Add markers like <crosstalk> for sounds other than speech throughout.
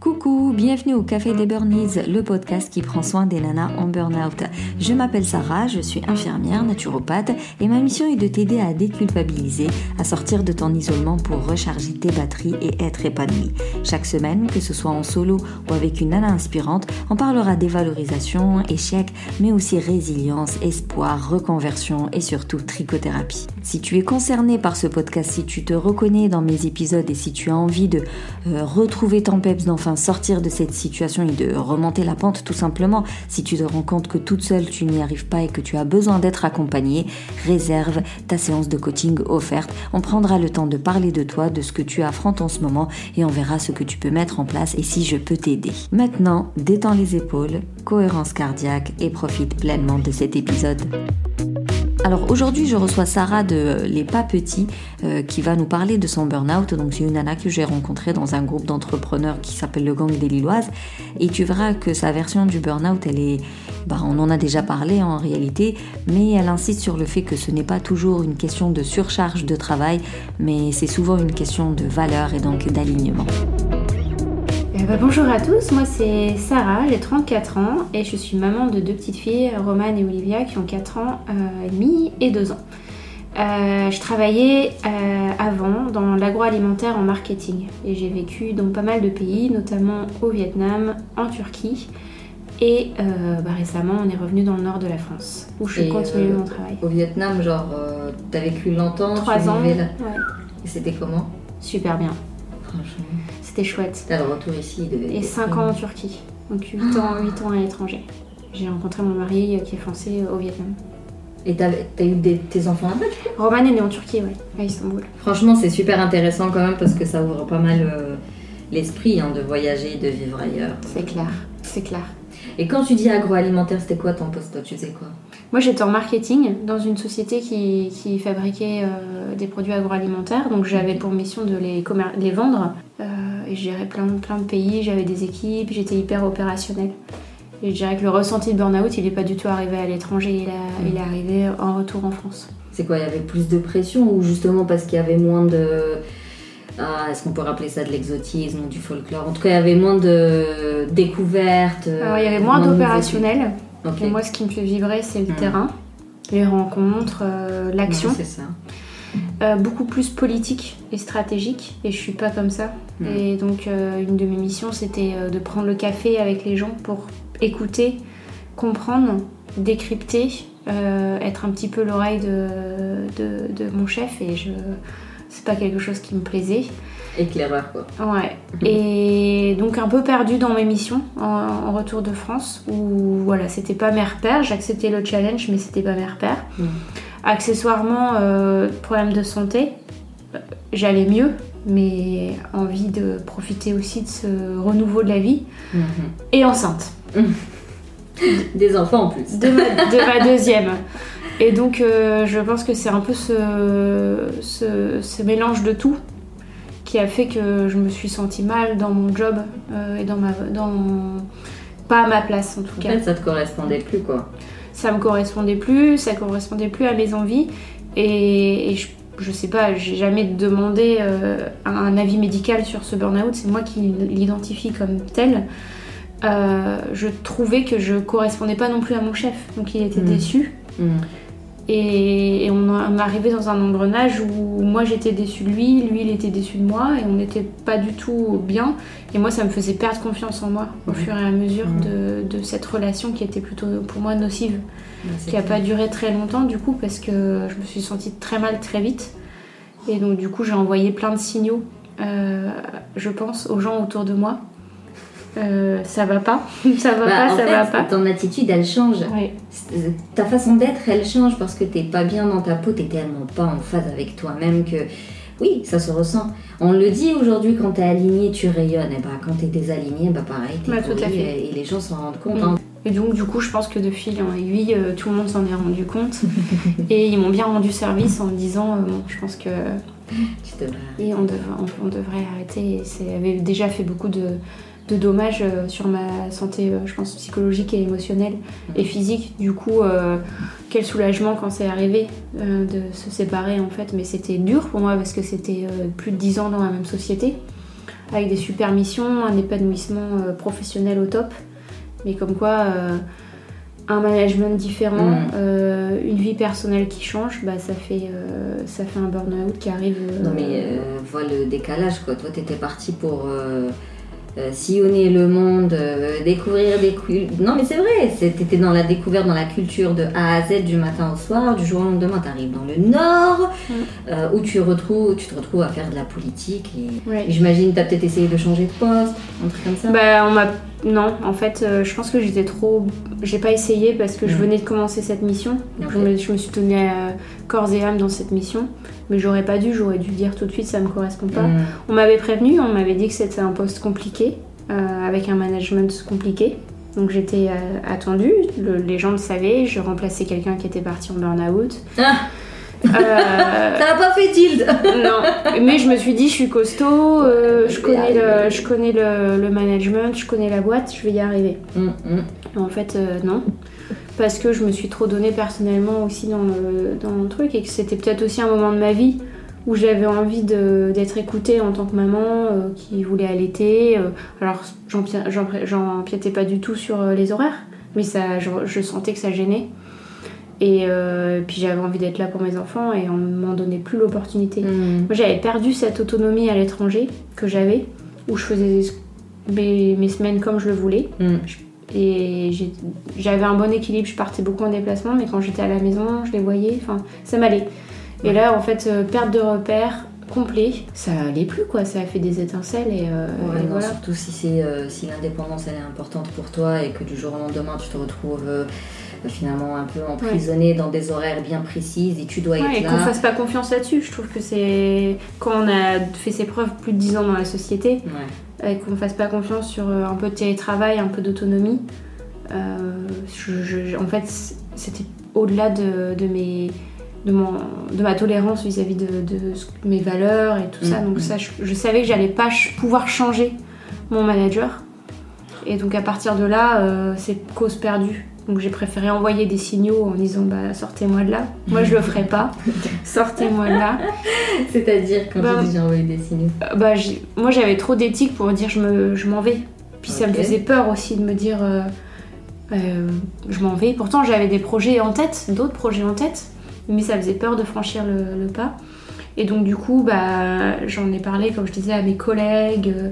Coucou, bienvenue au Café des Burnies, le podcast qui prend soin des nanas en burn-out. Je m'appelle Sarah, je suis infirmière, naturopathe et ma mission est de t'aider à déculpabiliser, à sortir de ton isolement pour recharger tes batteries et être épanouie. Chaque semaine, que ce soit en solo ou avec une nana inspirante, on parlera dévalorisation, échec, mais aussi résilience, espoir, reconversion et surtout trichothérapie. Si tu es concerné par ce podcast, si tu te reconnais dans mes épisodes et si tu as envie de euh, retrouver ton peps sortir de cette situation et de remonter la pente tout simplement. Si tu te rends compte que toute seule tu n'y arrives pas et que tu as besoin d'être accompagnée, réserve ta séance de coaching offerte. On prendra le temps de parler de toi, de ce que tu affrontes en ce moment et on verra ce que tu peux mettre en place et si je peux t'aider. Maintenant, détends les épaules, cohérence cardiaque et profite pleinement de cet épisode. Alors aujourd'hui, je reçois Sarah de Les Pas Petits euh, qui va nous parler de son burn-out. Donc c'est une nana que j'ai rencontrée dans un groupe d'entrepreneurs qui s'appelle le Gang des Lilloises. Et tu verras que sa version du burn-out, elle est... Bah, on en a déjà parlé en réalité, mais elle insiste sur le fait que ce n'est pas toujours une question de surcharge de travail, mais c'est souvent une question de valeur et donc d'alignement. Eh ben, bonjour à tous, moi c'est Sarah, j'ai 34 ans et je suis maman de deux petites filles, Romane et Olivia, qui ont 4 ans euh, et demi et 2 ans. Euh, je travaillais euh, avant dans l'agroalimentaire en marketing et j'ai vécu dans pas mal de pays, notamment au Vietnam, en Turquie et bah, récemment on est revenu dans le nord de la France où je continue mon travail. Au Vietnam, genre, t'as vécu longtemps 3 ans. Ouais. Et c'était comment? Super bien. Franchement. C'était chouette. T'as le retour ici Et 5 ans en Turquie. Donc 8 ans, 8 ans à l'étranger. J'ai rencontré mon mari qui est français au Vietnam. Et t'as eu tes enfants là-bas Roman est né en Turquie, oui, à Istanbul. Franchement, c'est super intéressant quand même parce que ça ouvre pas mal euh, l'esprit hein, de voyager, de vivre ailleurs. C'est clair, c'est clair. Et quand tu dis agroalimentaire, c'était quoi ton poste Tu faisais quoi? Moi, j'étais en marketing dans une société qui, qui fabriquait euh, des produits agroalimentaires. Donc, j'avais pour mission de les, les vendre. Euh, et je gérais plein, plein de pays, j'avais des équipes, j'étais hyper opérationnelle. Et je dirais que le ressenti de burn-out, il n'est pas du tout arrivé à l'étranger, il, il est arrivé en retour en France. C'est quoi Il y avait plus de pression ou justement parce qu'il y avait moins de. Ah, est-ce qu'on peut rappeler ça de l'exotisme ou du folklore? En tout cas, il y avait moins de découvertes. Alors, il y avait moins, d'opérationnel. Et moi, ce qui me fait vibrer, c'est le hmm. terrain, les rencontres, euh, l'action. c'est ça. Euh, beaucoup plus politique et stratégique et je suis pas comme ça. Hmm. Et donc euh, une de mes missions c'était euh, de prendre le café avec les gens pour écouter, comprendre, décrypter, être un petit peu l'oreille de, de, mon chef et je c'est pas quelque chose qui me plaisait. Éclaireur quoi. Ouais. Hmm. Et donc un peu perdu dans mes missions en, retour de France où voilà c'était pas mère-père, j'acceptais le challenge mais c'était pas mère-père. Hmm. Accessoirement, euh, problème de santé, j'allais mieux, mais envie de profiter aussi de ce renouveau de la vie. Mhm. Et enceinte. <laughs> Des enfants en plus. De ma, <laughs> deuxième. Et donc, euh, je pense que c'est un peu ce, ce, mélange de tout qui a fait que je me suis sentie mal dans mon job euh, et dans ma. Dans pas à ma place en tout cas. En fait, ça te correspondait plus quoi ça me correspondait plus, ça correspondait plus à mes envies. Et, je, sais pas, j'ai jamais demandé euh, un avis médical sur ce burn-out, c'est moi qui l'identifie comme tel. Je trouvais que je correspondais pas non plus à mon chef, donc il était mmh. déçu. Mmh. Et, on, est arrivé dans un engrenage où moi j'étais déçue de lui, lui il était déçu de moi et on n'était pas du tout bien. Et moi ça me faisait perdre confiance en moi au fur et à mesure de, cette relation qui était plutôt pour moi nocive, qui n'a pas duré très longtemps du coup parce que je me suis sentie très mal très vite. Et donc du coup j'ai envoyé plein de signaux, euh, je pense, aux gens autour de moi euh, ça va pas, <laughs> ça va bah, pas, ça va pas. Ton attitude, elle change. Ta façon d'être, elle change parce que t'es pas bien dans ta peau, t'es tellement pas en phase avec toi-même que oui, ça se ressent. On le dit aujourd'hui, quand t'es aligné, tu rayonnes. Et bah, quand t'es désaligné, bah pareil, t'es bah, et, les gens s'en rendent compte. Hein. Et donc, du coup, je pense que de fil en aiguille, euh, tout le monde s'en est rendu compte. <laughs> et ils m'ont bien rendu service en me disant, euh, bon, je pense que. Et on, on, devrait arrêter. Ça avait déjà fait beaucoup de, de dommages euh, sur ma santé, euh, je pense, psychologique et émotionnelle et physique. Du coup, euh, quel soulagement quand c'est arrivé de se séparer en fait. Mais c'était dur pour moi parce que c'était plus de 10 ans dans la même société avec des super missions, un épanouissement professionnel au top. Mais comme quoi, un management différent, euh, une vie personnelle qui change, bah, ça, fait, euh, ça fait un burn-out qui arrive. euh, Non mais euh, vois le décalage quoi. Toi t'étais parti pour euh, sillonner le monde, euh, découvrir des Non mais c'est vrai, t'étais dans la découverte, dans la culture de A à Z du matin au soir, du jour au lendemain t'arrives dans le nord, Mm. euh, où tu, retrouves, tu te retrouves à faire de la politique et, ouais. et j'imagine t'as peut-être essayé de changer de poste, un truc comme ça. Bah, on m'a. Non, en fait, euh, je pense que j'étais trop. J'ai pas essayé parce que je Mm. venais de commencer cette mission. Je, me, je me suis donnée euh, corps et âme dans cette mission. Mais j'aurais pas dû, j'aurais dû dire tout de suite, ça me correspond pas. Mm. On m'avait prévenu, on m'avait dit que c'était un poste compliqué, euh, avec un management compliqué. Donc j'étais euh, attendue, le- les gens le savaient, je remplaçais quelqu'un qui était parti en burn-out. Ah, Euh, n'a pas fait tilt non, mais je me suis dit, je suis costaud, euh, je connais, le, je connais le, le management, je connais la boîte, je vais y arriver. Mm, mm. En fait, euh, non. Parce que je me suis trop donnée personnellement aussi dans le, dans le truc et que c'était peut-être aussi un moment de ma vie où j'avais envie d'être écoutée en tant que maman euh, qui voulait allaiter. euh. alors, j'empiétais pas du tout sur euh, les horaires, mais ça, je, je sentais que ça gênait. Et euh, puis j'avais envie d'être là pour mes enfants et on m'en donnait plus l'opportunité. Mm. Moi, j'avais perdu cette autonomie à l'étranger que j'avais, où je faisais mes, mes semaines comme je le voulais. Mm. Et j'avais un bon équilibre, je partais beaucoup en déplacement, mais quand j'étais à la maison, je les voyais, enfin, ça m'allait. Et là, en fait, euh, perte de repères complet, ça allait plus, quoi, ça a fait des étincelles et, euh, Ouais, et non, voilà. surtout si, euh, l'indépendance elle est importante pour toi et que du jour au lendemain tu te retrouves euh, finalement un peu emprisonné dans des horaires bien précises et tu dois Ouais, être et là. qu'on fasse pas confiance là-dessus, je trouve que c'est. Quand on a fait ses preuves plus de 10 ans dans la société, Ouais. et qu'on fasse pas confiance sur euh, un peu de télétravail, un peu d'autonomie, euh, je- je- en fait, c'était au-delà de, de mes. De, mon, de ma tolérance vis-à-vis de, mes valeurs et tout ça. Mhm. Donc ça, je, je savais que j'allais pas pouvoir changer mon manager. Et donc à partir de là, euh, c'est cause perdue. Donc j'ai préféré envoyer des signaux en disant bah sortez-moi de là. Moi je le ferai pas. <laughs> Sortez-moi de là. C'est-à-dire quand Bah, j'ai envoyé des signaux. Euh, bah, moi j'avais trop d'éthique pour dire je me- je m'en vais. Puis ça me faisait peur aussi de me dire euh, euh, je m'en vais. Pourtant j'avais des projets en tête, d'autres projets en tête, mais ça faisait peur de franchir le, le pas. Et donc du coup bah, j'en ai parlé comme je disais à mes collègues, euh,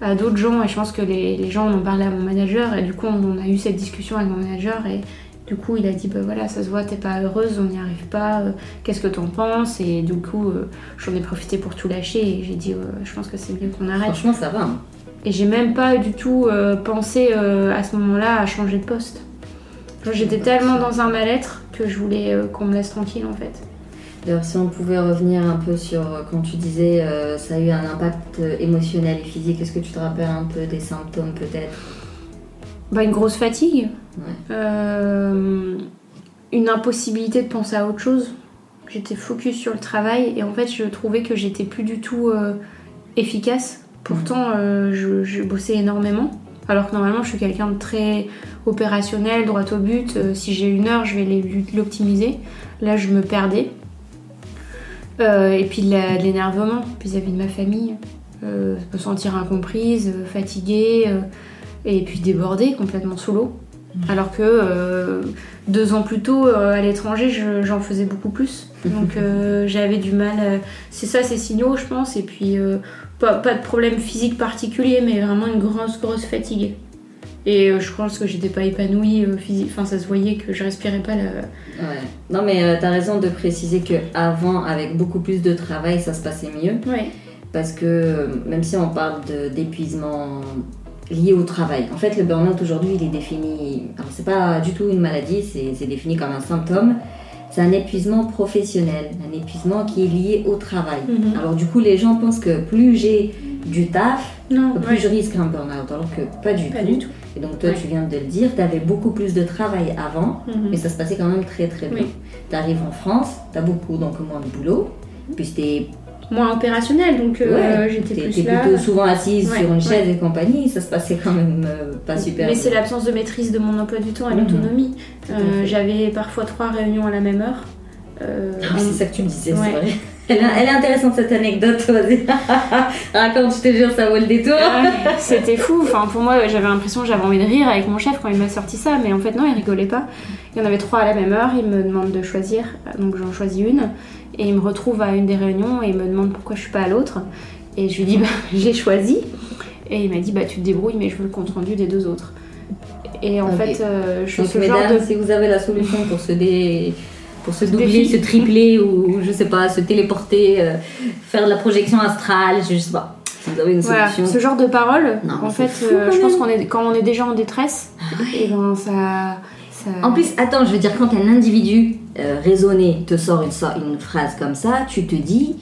à d'autres gens et je pense que les, les gens en ont parlé à mon manager et du coup on, on a eu cette discussion avec mon manager et du coup il a dit bah voilà ça se voit t'es pas heureuse, on n'y arrive pas, euh, qu'est-ce que t'en penses? Et du coup euh, j'en ai profité pour tout lâcher et j'ai dit je pense que c'est mieux qu'on arrête. Franchement ça va. hein. Et j'ai même pas du tout euh, pensé à ce moment-là à changer de poste. J'étais tellement dans un mal-être que je voulais qu'on me laisse tranquille en fait. D'ailleurs si on pouvait revenir un peu sur euh, quand tu disais euh, ça a eu un impact euh, émotionnel et physique, est-ce que tu te rappelles un peu des symptômes peut-être? Bah, une grosse fatigue, Ouais. euh, une impossibilité de penser à autre chose. J'étais focus sur le travail et en fait je trouvais que j'étais plus du tout euh, efficace. Pourtant euh, je, je bossais énormément. Alors que normalement je suis quelqu'un de très opérationnel, droit au but. Si j'ai une heure je vais l'optimiser. Là je me perdais. Euh, et puis de la- de l'énervement vis-à-vis de ma famille. Euh, me sentir incomprise, euh, fatiguée. euh, et puis débordée, complètement sous l'eau. Alors que deux ans plus tôt, à l'étranger, je- j'en faisais beaucoup plus. <laughs> Donc j'avais du mal. c'est ça, ces signaux, je pense. Et puis pas, pas de problème physique particulier, mais vraiment une grosse, grosse fatigue. Et euh, je pense que j'étais pas épanouie euh, physique. Enfin, ça se voyait que je respirais pas. La... Ouais. Non mais euh, t'as raison de préciser que avant avec beaucoup plus de travail ça se passait mieux. Ouais. Parce que même si on parle d'épuisement lié au travail, en fait le burn-out aujourd'hui il est défini, alors c'est pas du tout une maladie, c'est défini comme un symptôme, c'est un épuisement professionnel, un épuisement qui est lié au travail. Mhm. Alors du coup les gens pensent que plus j'ai du taf, Non, plus ouais. je risque un burn-out, alors que pas du Pas tout. du tout. Et donc toi Ouais. tu viens de le dire, tu avais beaucoup plus de travail avant, Mhm. mais ça se passait quand même très très bien. Oui. Tu arrives en France, tu as beaucoup donc moins de boulot, puis t'es Moins opérationnel, donc euh, Ouais, j'étais plus là. plutôt souvent assise Ouais, sur une chaise et compagnie, ça se passait quand même euh, pas super. Mais c'est l'absence de maîtrise de mon emploi du temps et Mhm. l'autonomie. Euh. J'avais parfois trois réunions à la même heure. Ah, c'est ça que tu me disais, c'est vrai. Elle, est- elle est intéressante cette anecdote, vas-y. <laughs> Raconte, je te jure, ça vaut le détour. Ouais, C'était fou. Enfin, pour moi, j'avais l'impression que j'avais envie de rire avec mon chef quand il m'a sorti ça, mais en fait, non, il rigolait pas. Il y en avait trois à la même heure. Il me demande de choisir, donc j'en choisis une. Et il me retrouve à une des réunions et il me demande pourquoi je suis pas à l'autre. Et je lui dis, bah, <laughs> j'ai choisi. Et il m'a dit, bah, tu te débrouilles, mais je veux le compte rendu des deux autres. Et en fait, euh, je suis ce genre mesdames, de. si vous avez la solution pour se, dé... pour se doubler, se tripler ou je sais pas, se téléporter, euh, faire de la projection astrale, je sais pas. Si vous avez une Voilà, solution. ce genre de paroles, Non, en fait, fou, euh, je pense qu'on est quand on est déjà en détresse, ouais. et ben ça, ça. En plus, attends, je veux dire, quand un individu euh, raisonné te sort une, une phrase comme ça, tu te dis,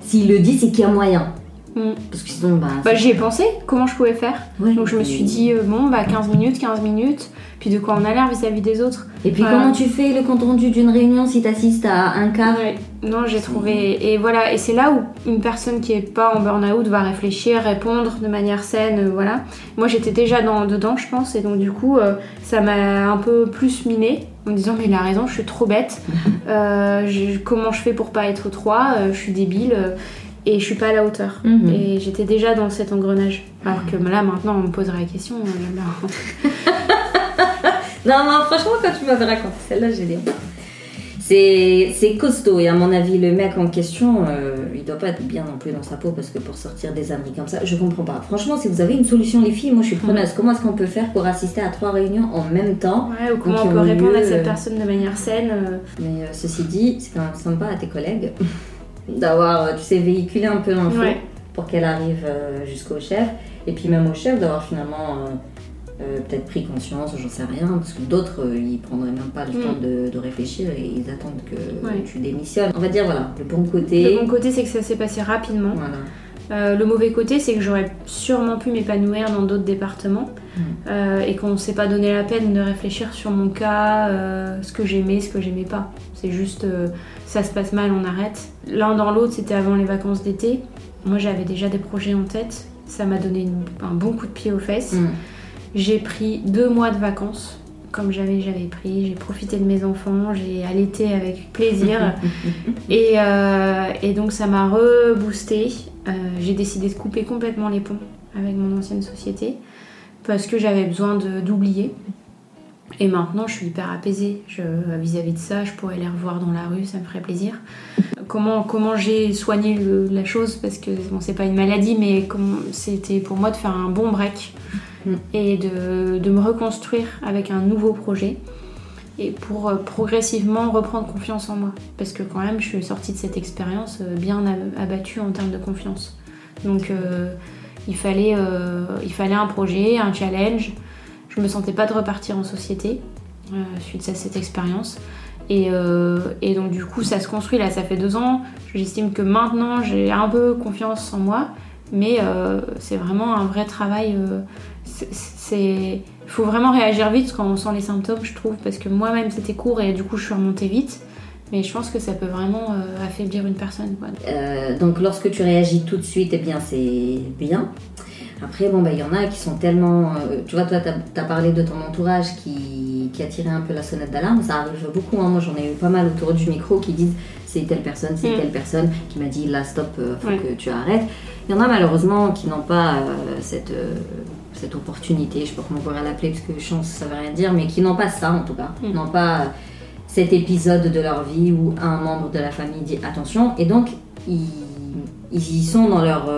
s'il le dit, c'est qu'il y a moyen. Mm. Parce que sinon, bah. Bah, j'y ai pensé, comment je pouvais faire. ouais, Donc je me suis dit, euh, bon, bah 15 minutes, 15 minutes, puis de quoi on a l'air vis-à-vis des autres. Et puis, Voilà. comment tu fais le compte rendu d'une réunion si t'assistes à un cas Ouais. Non, j'ai trouvé. Et voilà, et c'est là où une personne qui est pas en burn-out va réfléchir, répondre de manière saine, euh, voilà. Moi j'étais déjà dans, dedans, je pense, et donc du coup, euh, ça m'a un peu plus miné en me disant, mais il a raison, je suis trop bête. <laughs> Je- comment je fais pour pas être trois? Euh, Je suis débile. Et je suis pas à la hauteur. Mhm. Et j'étais déjà dans cet engrenage. Alors que là, maintenant, on me poserait la question. euh, <laughs> Non, non, franchement, quand tu m'avais raconté celle-là, j'ai dit. C'est costaud et à mon avis, le mec en question, euh, il doit pas être bien non plus dans sa peau parce que pour sortir des âneries comme ça, je comprends pas. Franchement, si vous avez une solution, les filles, moi je suis preneuse. Comment est-ce qu'on peut faire pour assister à trois réunions en même temps Ouais, ou comment Donc, on peut répondre à cette euh, personne de manière saine. euh, Mais euh, ceci dit, c'est quand même sympa à tes collègues d'avoir, euh, tu sais, véhiculé un peu l'info Ouais. pour qu'elle arrive euh, jusqu'au chef. Et puis même au chef d'avoir finalement euh, peut-être pris conscience, j'en sais rien, parce que d'autres, ils prendraient même pas le Mm. temps de, de réfléchir et ils attendent que Ouais. tu démissionnes. On va dire, voilà, le bon côté. Le bon côté, c'est que ça s'est passé rapidement. Voilà. Euh, le mauvais côté, c'est que j'aurais sûrement pu m'épanouir dans d'autres départements Mm. euh, et qu'on ne s'est pas donné la peine de réfléchir sur mon cas, euh, ce que j'aimais, ce que j'aimais pas. C'est juste, ça se passe mal, on arrête. L'un dans l'autre, c'était avant les vacances d'été. Moi, j'avais déjà des projets en tête. Ça m'a donné une- un bon coup de pied aux fesses. Mm. J'ai pris deux mois de vacances, comme j'avais j'avais pris. J'ai profité de mes enfants, j'ai allaité avec plaisir. <laughs> et, euh, et donc ça m'a reboosté. Euh, j'ai décidé de couper complètement les ponts avec mon ancienne société parce que j'avais besoin de- d'oublier. Et maintenant, je suis hyper apaisée vis-à-vis de ça. Je pourrais les revoir dans la rue, ça me ferait plaisir. Comment, comment j'ai soigné le- la chose? Parce que bon, c'est pas une maladie, mais c'était pour moi de faire un bon break Mm. et de, de me reconstruire avec un nouveau projet et pour euh, progressivement reprendre confiance en moi. Parce que quand même, je suis sortie de cette expérience euh, bien ab- abattue en termes de confiance. Donc euh, il, fallait, il fallait un projet, un challenge. Je me sentais pas de repartir en société euh, suite à cette expérience. Et, euh, et donc du coup, ça se construit là, ça fait deux ans. J'estime que maintenant, j'ai un peu confiance en moi. Mais euh, c'est vraiment un vrai travail. c'est- faut vraiment réagir vite quand on sent les symptômes, je trouve, parce que moi-même c'était court et du coup je suis remontée vite. Mais je pense que ça peut vraiment affaiblir une personne. donc lorsque tu réagis tout de suite, eh bien c'est bien. Après, bon, bah, il y en a qui sont tellement... euh, tu vois, toi, tu as, parlé de ton entourage qui, qui a tiré un peu la sonnette d'alarme. Ça arrive beaucoup. hein. Moi, j'en ai eu pas mal autour du micro qui disent c'est telle personne, c'est Mm. telle personne qui m'a dit là, stop, euh, faut Ouais. que tu arrêtes. Il y en a malheureusement qui n'ont pas euh, cette, euh, cette opportunité, je sais pas comment on pourrait l'appeler, parce que chance, ça veut rien dire, mais qui n'ont pas ça en tout cas. Mm. N'ont pas cet épisode de leur vie où un membre de la famille dit attention. Et donc, ils, ils y sont dans leur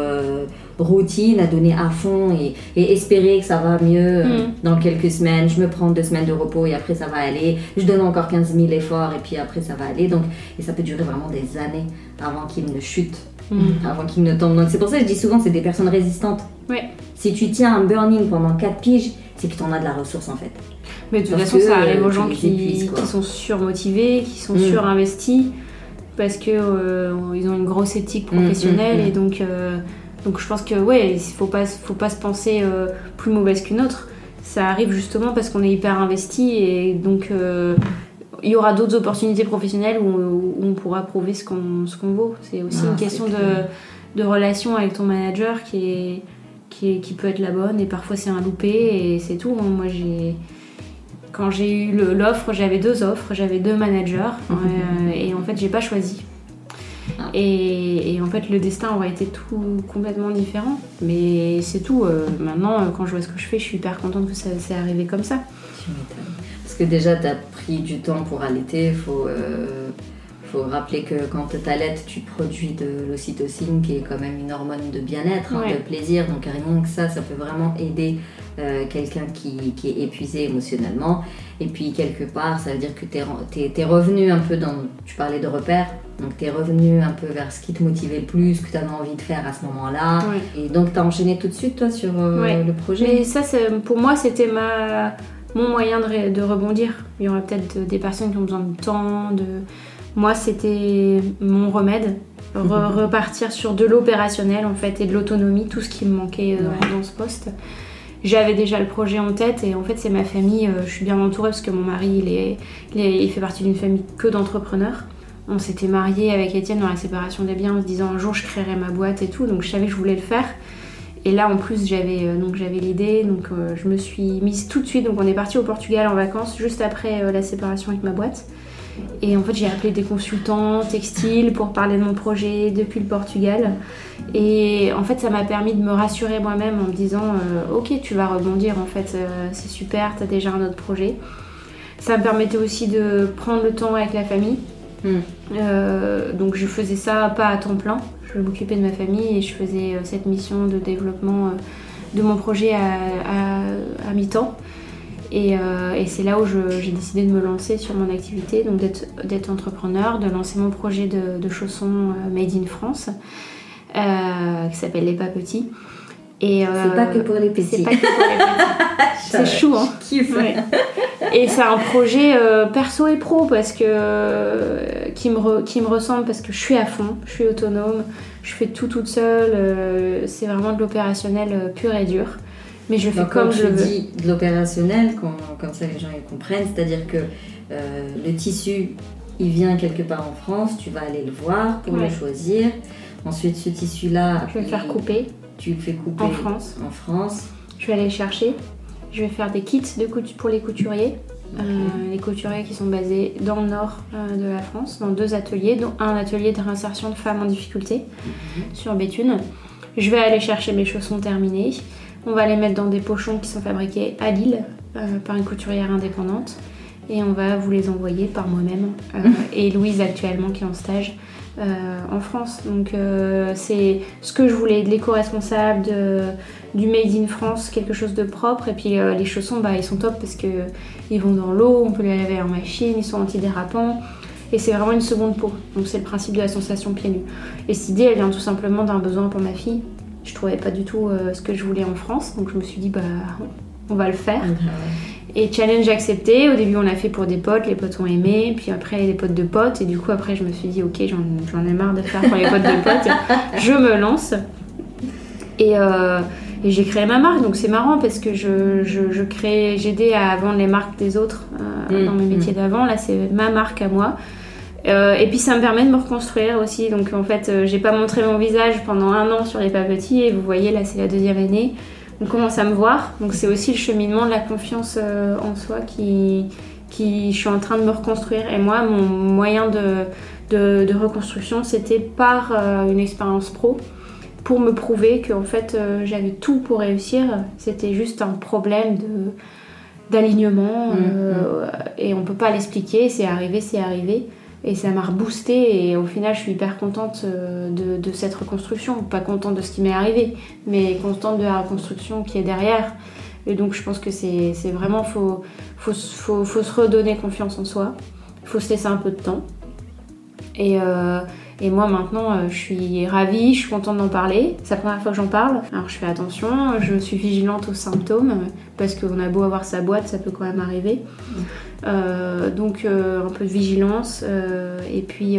routine à donner à fond et, et espérer que ça va mieux euh, Mm. dans quelques semaines. Je me prends deux semaines de repos et après ça va aller. Je donne encore 15 000 efforts et puis après ça va aller. Donc, et ça peut durer vraiment des années avant qu'ils ne chutent, Mm. avant qu'ils ne tombent. Donc c'est pour ça que je dis souvent c'est des personnes résistantes. Ouais. Si tu tiens un burning pendant 4 piges, c'est que tu en as de la ressource en fait. Mais de toute façon, ça arrive euh, aux tu gens qui, sont surmotivés, qui sont Mm. surinvestis, parce que euh, ils ont une grosse éthique professionnelle Mm, mm, mm. et donc, euh, donc je pense que ouais, il faut pas, faut pas se penser euh, plus mauvaise qu'une autre. Ça arrive justement parce qu'on est hyper investi et donc euh, il y aura d'autres opportunités professionnelles où, où on pourra prouver ce qu'on ce qu'on vaut. C'est aussi Ah, une question de, de relation avec ton manager qui est qui, est- qui peut être la bonne et parfois c'est un loupé et c'est tout. hein. Moi j'ai quand j'ai eu l'offre, j'avais deux offres, j'avais deux managers euh, et en fait j'ai pas choisi. Et, en fait, le destin aurait été tout complètement différent. Mais c'est tout. Euh, maintenant, euh, quand je vois ce que je fais, je suis hyper contente que ça s'est arrivé comme ça. Parce que déjà, tu as pris du temps pour allaiter. Faut, euh, faut rappeler que quand tu allaites, tu produis de l'ocytocine, qui est quand même une hormone de bien-être, hein, de plaisir. Donc rien que ça, ça peut vraiment aider quelqu'un qui, qui, est épuisé émotionnellement. Et puis quelque part, ça veut dire que tu es, es, revenu un peu dans... Tu parlais de repères donc tu es revenu un peu vers ce qui te motivait le plus, ce que tu avais envie de faire à ce moment-là. Et donc tu as enchaîné tout de suite toi sur euh, le projet? Et ça, pour moi, c'était ma mon moyen de, de, rebondir. Il y aura peut-être des personnes qui ont besoin de temps. De... Moi, c'était mon remède. repartir sur de l'opérationnel en fait et de l'autonomie, tout ce qui me manquait euh, dans ce poste. J'avais déjà le projet en tête et en fait c'est ma famille, euh, je suis bien entourée parce que mon mari il, est, il fait partie d'une famille que d'entrepreneurs. On s'était marié avec Étienne dans la séparation des biens en se disant un jour je créerai ma boîte et tout, donc je savais que je voulais le faire. Et là en plus j'avais euh, donc j'avais l'idée, donc je me suis mise tout de suite. Donc on est parti au Portugal en vacances juste après la séparation avec ma boîte. Et en fait j'ai appelé des consultants textiles pour parler de mon projet depuis le Portugal. Et en fait ça m'a permis de me rassurer moi-même en me disant ok tu vas rebondir en fait c'est super, t'as déjà un autre projet. Ça me permettait aussi de prendre le temps avec la famille Hmm. Euh, donc je faisais ça pas à temps plein, je m'occupais de ma famille et je faisais euh, cette mission de développement euh, de mon projet à, mi-temps. Et, c'est là où j'ai décidé de me lancer sur mon activité, donc d'être entrepreneur, de lancer mon projet de, chaussons Made in France, qui s'appelle Les Pas Petits. Et c'est pas que pour les petits. <laughs> C'est chou, hein. Et c'est un projet euh, perso et pro parce que euh, qui, me qui me ressemble parce que je suis à fond, je suis autonome, je fais tout toute seule. Euh, c'est vraiment de l'opérationnel pur et dur. Mais je fais comme je veux. dis de l'opérationnel, comme ça les gens ils comprennent, c'est-à-dire que le tissu il vient quelque part en France, tu vas aller le voir pour le choisir. Ensuite, ce tissu-là. Je vais le faire couper. Tu le fais couper en France. En France. Je vais aller le chercher. Je vais faire des kits de pour les couturiers. Euh, les couturiers qui sont basés dans le nord euh, de la France, dans deux ateliers, dont un atelier de réinsertion de femmes en difficulté mhm. sur Béthune. Je vais aller chercher mes chaussons terminés. On va les mettre dans des pochons qui sont fabriqués à Lille euh, par une couturière indépendante. Et on va vous les envoyer par moi-même <laughs> et Louise actuellement qui est en stage en France. Donc c'est ce que je voulais, de l'éco-responsable, du made in France, quelque chose de propre. Et puis euh, les chaussons, bah, ils sont top parce que ils vont dans l'eau, on peut les laver en machine, ils sont antidérapants. Et c'est vraiment une seconde peau. Donc c'est le principe de la sensation pieds nus. Et cette idée, elle vient tout simplement d'un besoin pour ma fille. Je trouvais pas du tout euh, ce que je voulais en France, donc je me suis dit bah on va le faire. Et challenge accepté. Au début, on l'a fait pour des potes, les potes ont aimé. Puis après, des potes de potes. Et du coup, après, je me suis dit, ok, j'en ai marre de faire pour les potes de potes. <laughs> je me lance. Et, euh, et j'ai créé ma marque, donc c'est marrant parce que je, je, crée, j'aidais à vendre les marques des autres euh, mm, dans mes métiers mm. d'avant. Là, c'est ma marque à moi. Euh, et puis ça me permet de me reconstruire aussi. Donc en fait, euh, j'ai pas montré mon visage pendant un an sur les petits et vous voyez là, c'est la deuxième année. On commence à me voir. Donc c'est aussi le cheminement de la confiance en soi qui, qui, je suis en train de me reconstruire. Et moi, mon moyen de, de, de reconstruction, c'était par une expérience pro pour me prouver que en fait euh, j'avais tout pour réussir. C'était juste un problème de d'alignement mm, euh, mm. et on peut pas l'expliquer. C'est arrivé, c'est arrivé. Et ça m'a reboosté et au final je suis hyper contente euh, de, cette reconstruction. Pas contente de ce qui m'est arrivé, mais contente de la reconstruction qui est derrière. Et donc je pense que c'est vraiment, faut, faut, faut, se redonner confiance en soi. Il faut se laisser un peu de temps. Et, et moi maintenant, euh, je suis ravie, je suis contente d'en parler. C'est la première fois que j'en parle. Alors je fais attention, je suis vigilante aux symptômes parce qu'on a beau avoir sa boîte, ça peut quand même arriver. Euh, donc euh, un peu de vigilance. et puis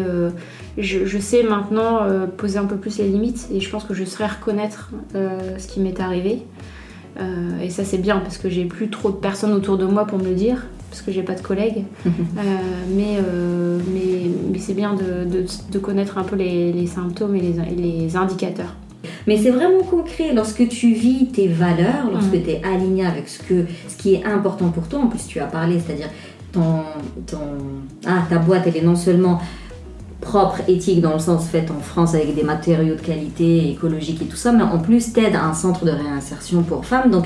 je, sais maintenant poser un peu plus les limites et je pense que je saurais reconnaître ce qui m'est arrivé. et ça c'est bien parce que j'ai plus trop de personnes autour de moi pour me le dire parce que j'ai pas de collègues. <laughs> Euh, mais, euh, mais, mais c'est bien de, de, connaître un peu les, les symptômes et les, les indicateurs. Mais c'est vraiment concret. Lorsque tu vis tes valeurs, lorsque mm. tu es aligné avec ce, que, ce qui est important pour toi, en plus tu as parlé, c'est-à-dire ton, ton, ah, ta boîte, elle est non seulement propre, éthique, dans le sens fait en France avec des matériaux de qualité, écologique et tout ça, mais en plus t'aides à un centre de réinsertion pour femmes. Donc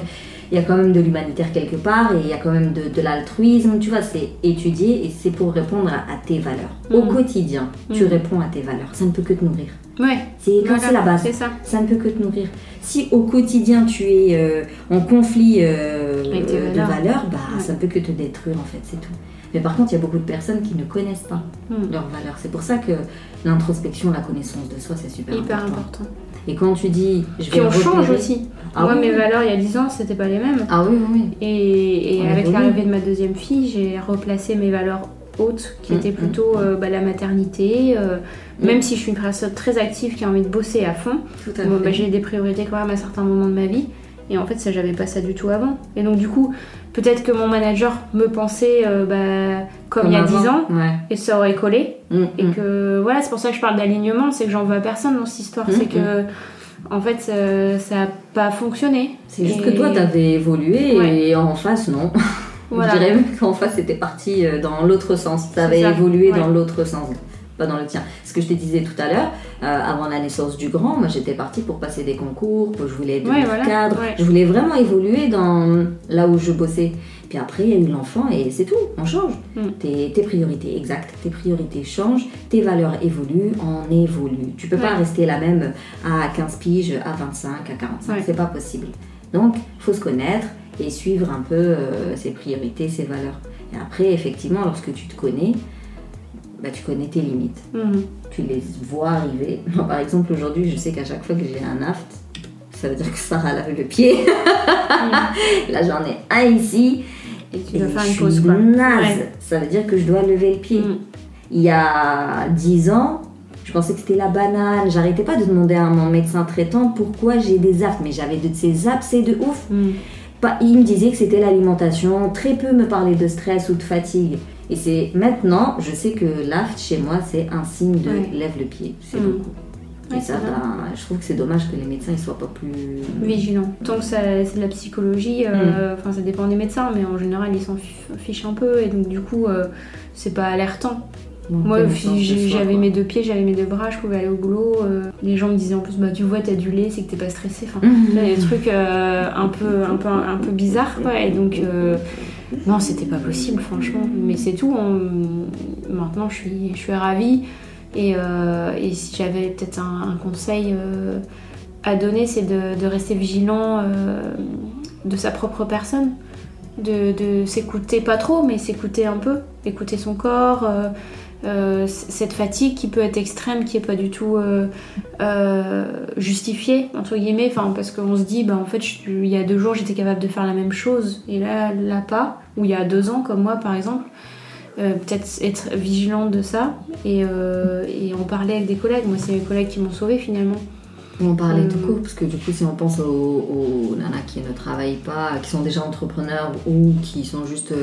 il y a quand même de l'humanitaire quelque part et il y a quand même de, l'altruisme, tu vois, c'est étudié et c'est pour répondre à, tes valeurs. Au Mm. quotidien, tu Mm. réponds à tes valeurs, ça ne peut que te nourrir. Ouais. C'est quand Voilà, c'est la base, C'est ça. ça ne peut que te nourrir. Si au quotidien tu es euh, en conflit euh, Euh, de valeurs. valeurs, bah, Ouais. ça ne peut que te détruire en fait, c'est tout. Mais par contre, il y a beaucoup de personnes qui ne connaissent pas Mm. leurs valeurs. C'est pour ça que l'introspection, la connaissance de soi, c'est super Hyper important. important. Et quand tu dis, je Puis on change aussi. Ah Moi, oui, mes oui. valeurs il y a 10 ans, c'était pas les mêmes. Ah oui, oui, oui. Et, avec l'arrivée de ma deuxième fille, j'ai replacé mes valeurs hautes, qui Mm, étaient mm, plutôt euh, bah, la maternité. euh. Même si je suis une personne très active qui a envie de bosser à fond, bon, bah, j'ai des priorités quand même à certains moments de ma vie. Et en fait, ça, j'avais pas ça du tout avant. Et donc, du coup, peut-être que mon manager me pensait euh, bah, comme, il y a avant. 10 ans, Ouais. et ça aurait collé. Mm, Et mm. que voilà, c'est pour ça que je parle d'alignement, c'est que j'en veux à personne dans cette histoire. Mhm. C'est que, en fait, ça- ça n'a pas fonctionné. C'est juste Et- que toi, t'avais évolué Ouais. et en face, non. <laughs> Voilà. Je dirais même qu'en face, c'était parti euh, dans l'autre sens. Ça. évolué Ouais. dans l'autre sens, pas dans le tien. Ce que je te disais tout à l'heure, euh, avant la naissance du grand, moi j'étais partie pour passer des concours, je voulais devenir Ouais, voilà. cadre. Ouais. Je voulais vraiment évoluer dans là où je bossais. Puis après, il y a eu l'enfant et c'est tout, on change. Mm. Tes, tes priorités, exact. Tes priorités changent, tes valeurs évoluent, on évolue. Tu peux pas rester la même à 15 piges, à 25, à 45. Ouais. C'est pas possible. Donc, faut se connaître et suivre un peu euh, ses priorités, ses valeurs. Et après, effectivement, lorsque tu te connais, bah, tu connais tes limites. Mhm. Tu les vois arriver. Moi, par exemple, aujourd'hui, je sais qu'à chaque fois que j'ai un aft, ça veut dire que Sarah lave le pied. <laughs> Là, j'en ai un ici. Et tu dois faire je une suis pause, quoi. naze. Ouais. Ça veut dire que je dois lever le pied. Mhm. Il y a 10 ans, je pensais que c'était la banane. J'arrêtais pas de demander à mon médecin traitant pourquoi j'ai des aftes. Mais j'avais de ces abcès de ouf. Mhm. Pas- il me disait que c'était l'alimentation. Très peu me parlait de stress ou de fatigue. Et c'est maintenant, je sais que l'aft chez moi, c'est un signe de Ouais. lève le pied. C'est Mhm. beaucoup. Ouais, Et ça, ben, je trouve que c'est dommage que les médecins ils soient pas plus. Vigilant. Tant que c'est de la psychologie, Mm. euh, enfin ça dépend des médecins, mais en général ils s'en fi- fichent un peu et donc du coup euh, c'est pas alertant. Bon, Moi j'avais mes deux pieds, j'avais mes deux bras, je pouvais aller au boulot. euh, les gens me disaient en plus bah tu vois t'as du lait, c'est que t'es pas stressé. Enfin. Là, il y a des trucs euh, un, peu, un, peu, un peu bizarres, quoi. Et donc, non, c'était pas possible, franchement. Mais c'est tout. Maintenant, je suis, je ravie. Et, euh, et si j'avais peut-être un, conseil euh, à donner, c'est de, rester vigilant euh, de sa propre personne. De s'écouter pas trop, mais s'écouter un peu. Écouter son corps. Euh, cette fatigue qui peut être extrême, qui est pas du tout euh, euh, justifiée entre guillemets, enfin parce qu'on se dit, bah en fait, je- il y a deux jours j'étais capable de faire la même chose et là, là pas, ou il y a deux ans comme moi par exemple, peut-être être vigilante de ça et, et en parler avec des collègues. Moi, c'est mes collègues qui m'ont sauvée finalement. On parlait tout court, parce que du coup, si on pense aux, aux nanas qui ne travaillent pas, qui sont déjà entrepreneurs ou qui sont juste.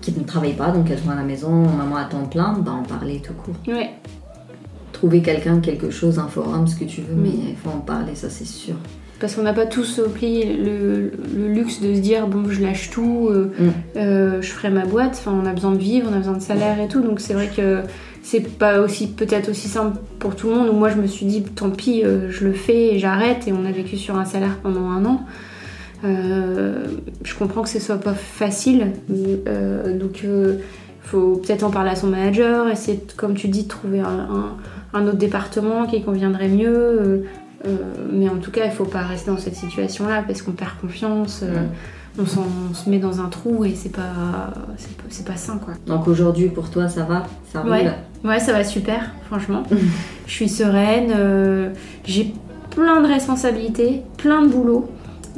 Euh, qui ne travaillent pas, donc elles sont à la maison, maman à temps plein, bah on parlait tout court. Ouais, Trouver quelqu'un, quelque chose, un forum, ce que tu veux, Mm. mais il faut en parler, ça c'est sûr. parce qu'on n'a pas tous au pli le, le luxe de se dire bon, je lâche tout, euh, Mm. euh, je ferai ma boîte. Enfin, on a besoin de vivre, on a besoin de salaire et tout. Donc c'est vrai que c'est pas aussi peut-être aussi simple pour tout le monde. Moi, je me suis dit tant pis, euh, je le fais et j'arrête. Et on a vécu sur un salaire pendant un an. Euh, je comprends que ce soit pas facile, euh, donc il faut peut-être en parler à son manager, essayer, comme tu dis, de trouver un, un- un autre département qui conviendrait mieux. euh, euh, mais en tout cas, il faut pas rester dans cette situation-là parce qu'on perd confiance, euh, on, se met dans un trou et c'est pas, c'est pas, sain quoi. Donc aujourd'hui, pour toi, ça va? Ça roule? Ouais. Ouais, ça va super, franchement. <laughs> je suis sereine, euh, j'ai plein de responsabilités, plein de boulot.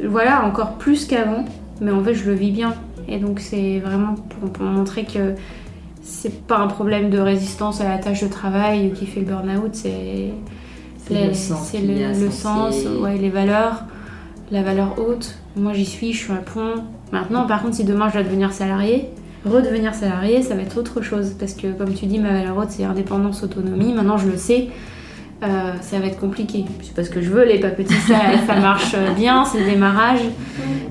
Voilà, encore plus qu'avant, mais en fait, je le vis bien. Et donc, c'est vraiment pour, pour montrer que c'est pas un problème de résistance à la tâche de travail qui fait le burn-out, c'est le sens le, a le associé. sens, ouais, les valeurs, la valeur haute. Moi, j'y suis, je suis à pont. Maintenant, par contre, si demain je dois devenir salarié, redevenir salarié, ça va être autre chose. Parce que, comme tu dis, ma valeur haute, c'est indépendance, autonomie. Maintenant, je le sais. Euh, ça va être compliqué. C'est pas ce que je veux, les papetis, ça, <laughs> ça marche bien, c'est le démarrage.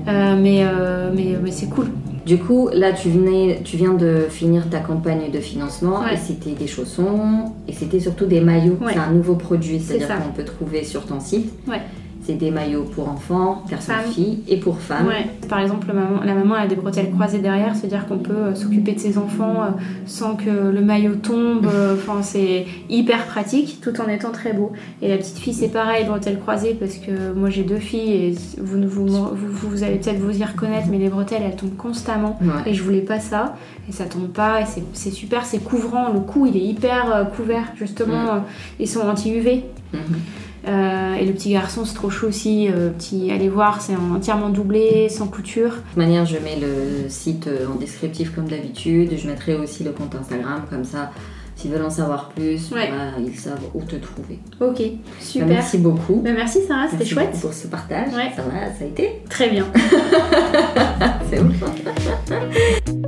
Euh, mais euh, mais, mais c'est cool. Du coup, là, tu, venais, tu viens de finir ta campagne de financement Ouais. et c'était des chaussons et c'était surtout des maillots. Ouais. C'est un nouveau produit, C'est c'est-à-dire ça. qu'on peut trouver sur ton site. Ouais. C'est des maillots pour enfants, garçons, Femmes. filles et pour femmes. Ouais. Par exemple, la maman, la maman a des bretelles croisées derrière, c'est-à-dire qu'on peut euh, s'occuper de ses enfants euh, sans que le maillot tombe. euh, <laughs> Enfin, c'est hyper pratique tout en étant très beau. Et la petite fille, c'est pareil, bretelles croisées, parce que moi j'ai deux filles et vous, vous, vous, vous allez peut-être vous y reconnaître, mais les bretelles elles tombent constamment. Ouais. Et je voulais pas ça, et ça tombe pas, et c'est- super, c'est couvrant. Le cou il est hyper couvert, justement. euh, Ils sont anti-UV. Mhm. Euh, et le petit garçon, c'est trop chou aussi. euh, petit, allez voir, c'est entièrement doublé, sans couture. De toute manière, je mets le site euh, en descriptif comme d'habitude. Je mettrai aussi le compte Instagram, comme ça, s'ils veulent en savoir plus, Ouais. bah, ils savent où te trouver. Ok, Bah, super. merci beaucoup. Bah, merci Sarah, c'était chouette. pour ce partage. Ouais. Ça va, ça a été Très bien. <laughs> C'est ouf. <laughs>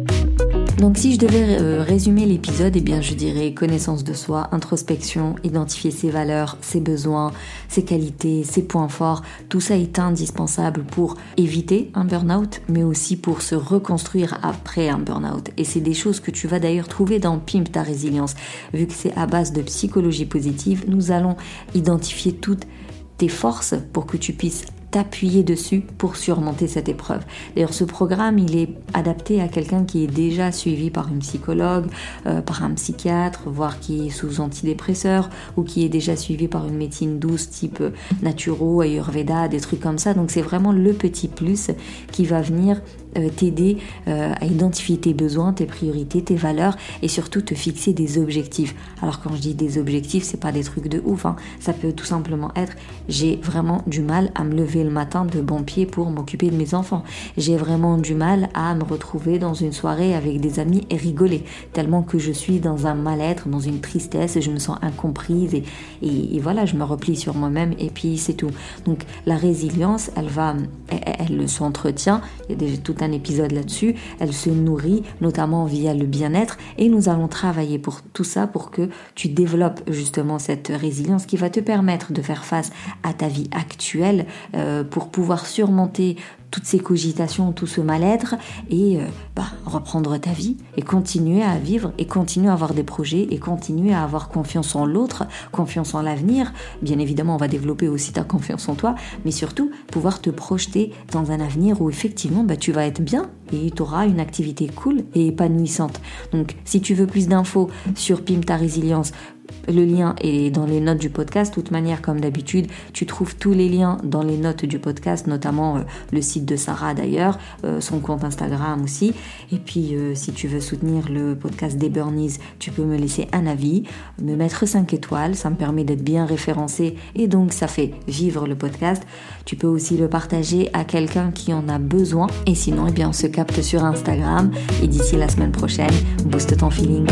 Donc si je devais euh, résumer l'épisode, eh bien je dirais connaissance de soi, introspection, identifier ses valeurs, ses besoins, ses qualités, ses points forts. Tout ça est indispensable pour éviter un burn-out, mais aussi pour se reconstruire après un burn-out. Et c'est des choses que tu vas d'ailleurs trouver dans Pimp ta résilience. Vu que c'est à base de psychologie positive, nous allons identifier toutes tes forces pour que tu puisses t'appuyer dessus pour surmonter cette épreuve. D'ailleurs, ce programme, il est adapté à quelqu'un qui est déjà suivi par une psychologue, euh, par un psychiatre, voire qui est sous antidépresseur, ou qui est déjà suivi par une médecine douce type euh, naturo, ayurveda, des trucs comme ça. Donc c'est vraiment le petit plus qui va venir euh, t'aider à identifier tes besoins, tes priorités, tes valeurs et surtout te fixer des objectifs. Alors quand je dis des objectifs, c'est pas des trucs de ouf, hein. ça peut tout simplement être j'ai vraiment du mal à me lever le matin de bon pied pour m'occuper de mes enfants. J'ai vraiment du mal à me retrouver dans une soirée avec des amis et rigoler tellement que je suis dans un mal-être, dans une tristesse, je me sens incomprise et, et, voilà, je me replie sur moi-même et puis c'est tout. Donc la résilience, elle va, elle, elle s'entretient. Il y a déjà tout un épisode là-dessus. Elle se nourrit, notamment via le bien-être. Et nous allons travailler pour tout ça pour que tu développes justement cette résilience qui va te permettre de faire face à ta vie actuelle euh, pour pouvoir surmonter toutes ces cogitations, tout ce mal-être et euh, bah, reprendre ta vie et continuer à vivre et continuer à avoir des projets et continuer à avoir confiance en l'autre, confiance en l'avenir. Bien évidemment, on va développer aussi ta confiance en toi, mais surtout pouvoir te projeter dans un avenir où effectivement bah, tu vas être bien et tu auras une activité cool et épanouissante. Donc si tu veux plus d'infos sur Pim ta résilience, le lien est dans les notes du podcast. De toute manière, comme d'habitude, tu trouves tous les liens dans les notes du podcast, notamment euh, le site de Sarah d'ailleurs, euh, son compte Instagram aussi. Et puis, euh, si tu veux soutenir le podcast des Burnies, tu peux me laisser un avis, me mettre 5 étoiles. Ça me permet d'être bien référencé et donc ça fait vivre le podcast. Tu peux aussi le partager à quelqu'un qui en a besoin. Et sinon, eh bien, on se capte sur Instagram. Et d'ici la semaine prochaine, booste ton feeling.